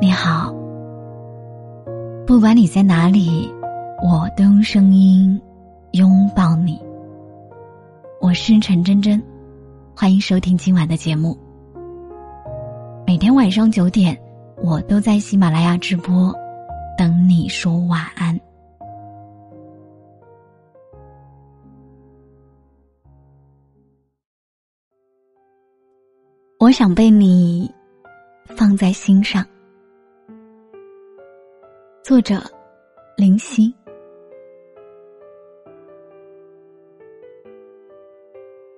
你好。不管你在哪里，我都用声音拥抱你。我是陈真真，欢迎收听今晚的节目。每天晚上九点，我都在喜马拉雅直播，等你说晚安。我想被你放在心上。作者：林夕。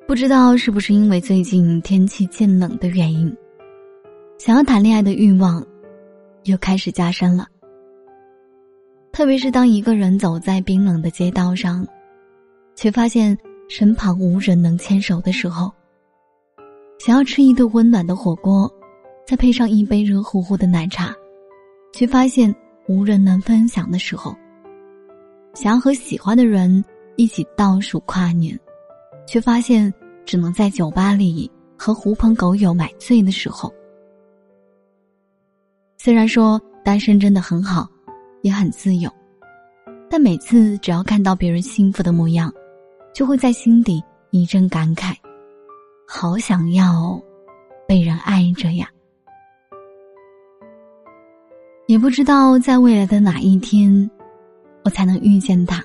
不知道是不是因为最近天气渐冷的原因，想要谈恋爱的欲望又开始加深了。特别是当一个人走在冰冷的街道上，却发现身旁无人能牵手的时候。想要吃一顿温暖的火锅，再配上一杯热乎乎的奶茶，却发现无人能分享的时候；想要和喜欢的人一起倒数跨年，却发现只能在酒吧里和狐朋狗友买醉的时候。虽然说单身真的很好，也很自由，但每次只要看到别人幸福的模样，就会在心底一阵感慨。好想要被人爱着呀！也不知道在未来的哪一天，我才能遇见他。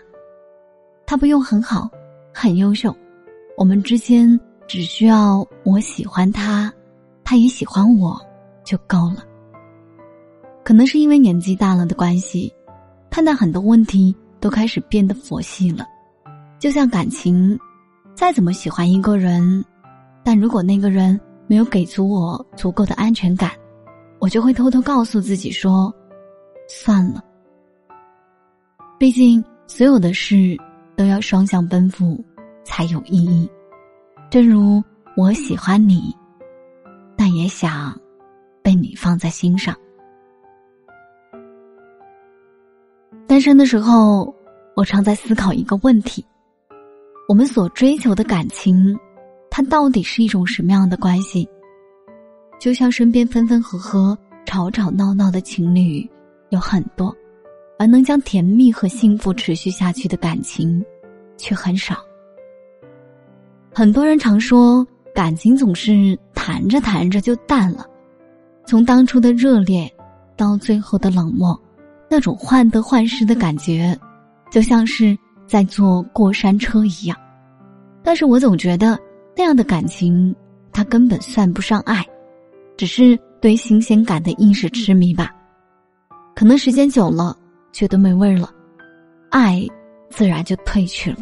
他不用很好，很优秀，我们之间只需要我喜欢他，他也喜欢我，就够了。可能是因为年纪大了的关系，看待很多问题都开始变得佛系了。就像感情，再怎么喜欢一个人。但如果那个人没有给足我足够的安全感，我就会偷偷告诉自己说：“算了。”毕竟所有的事都要双向奔赴才有意义。正如我喜欢你，但也想被你放在心上。单身的时候，我常在思考一个问题：我们所追求的感情。它到底是一种什么样的关系？就像身边分分合合、吵吵闹闹的情侣有很多，而能将甜蜜和幸福持续下去的感情却很少。很多人常说，感情总是谈着谈着就淡了，从当初的热烈到最后的冷漠，那种患得患失的感觉，就像是在坐过山车一样。但是我总觉得。那样的感情，它根本算不上爱，只是对新鲜感的一时痴迷吧。可能时间久了，觉得没味儿了，爱自然就褪去了。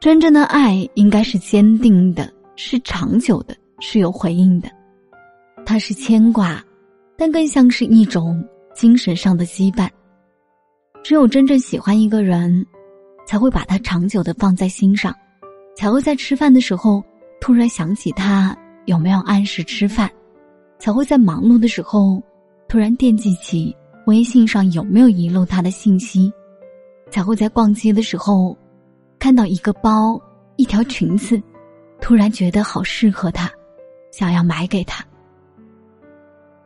真正的爱应该是坚定的，是长久的，是有回应的。它是牵挂，但更像是一种精神上的羁绊。只有真正喜欢一个人，才会把他长久的放在心上。才会在吃饭的时候突然想起他有没有按时吃饭，才会在忙碌的时候突然惦记起微信上有没有遗漏他的信息，才会在逛街的时候看到一个包、一条裙子，突然觉得好适合他，想要买给他。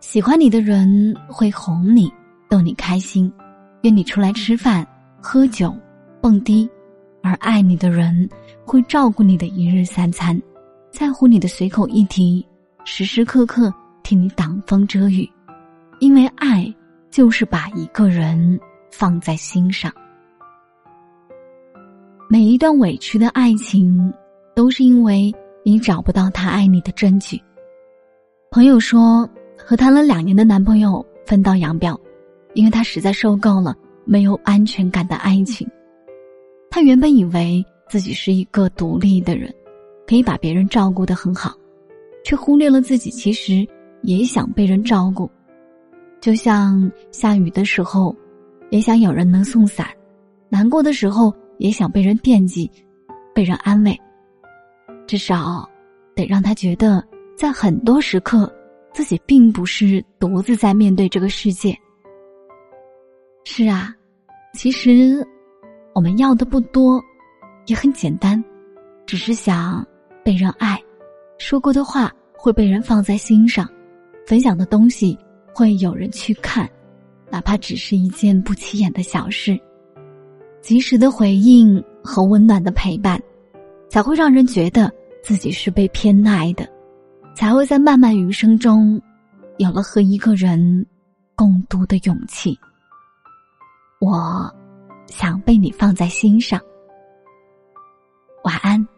喜欢你的人会哄你、逗你开心，约你出来吃饭、喝酒、蹦迪。而爱你的人会照顾你的一日三餐，在乎你的随口一提，时时刻刻替你挡风遮雨，因为爱就是把一个人放在心上。每一段委屈的爱情，都是因为你找不到他爱你的证据。朋友说，和谈了两年的男朋友分道扬镳，因为他实在受够了没有安全感的爱情。他原本以为自己是一个独立的人，可以把别人照顾的很好，却忽略了自己其实也想被人照顾。就像下雨的时候，也想有人能送伞；难过的时候，也想被人惦记，被人安慰。至少，得让他觉得，在很多时刻，自己并不是独自在面对这个世界。是啊，其实。我们要的不多，也很简单，只是想被人爱，说过的话会被人放在心上，分享的东西会有人去看，哪怕只是一件不起眼的小事。及时的回应和温暖的陪伴，才会让人觉得自己是被偏爱的，才会在漫漫余生中，有了和一个人共度的勇气。我想被你放在心上。晚安。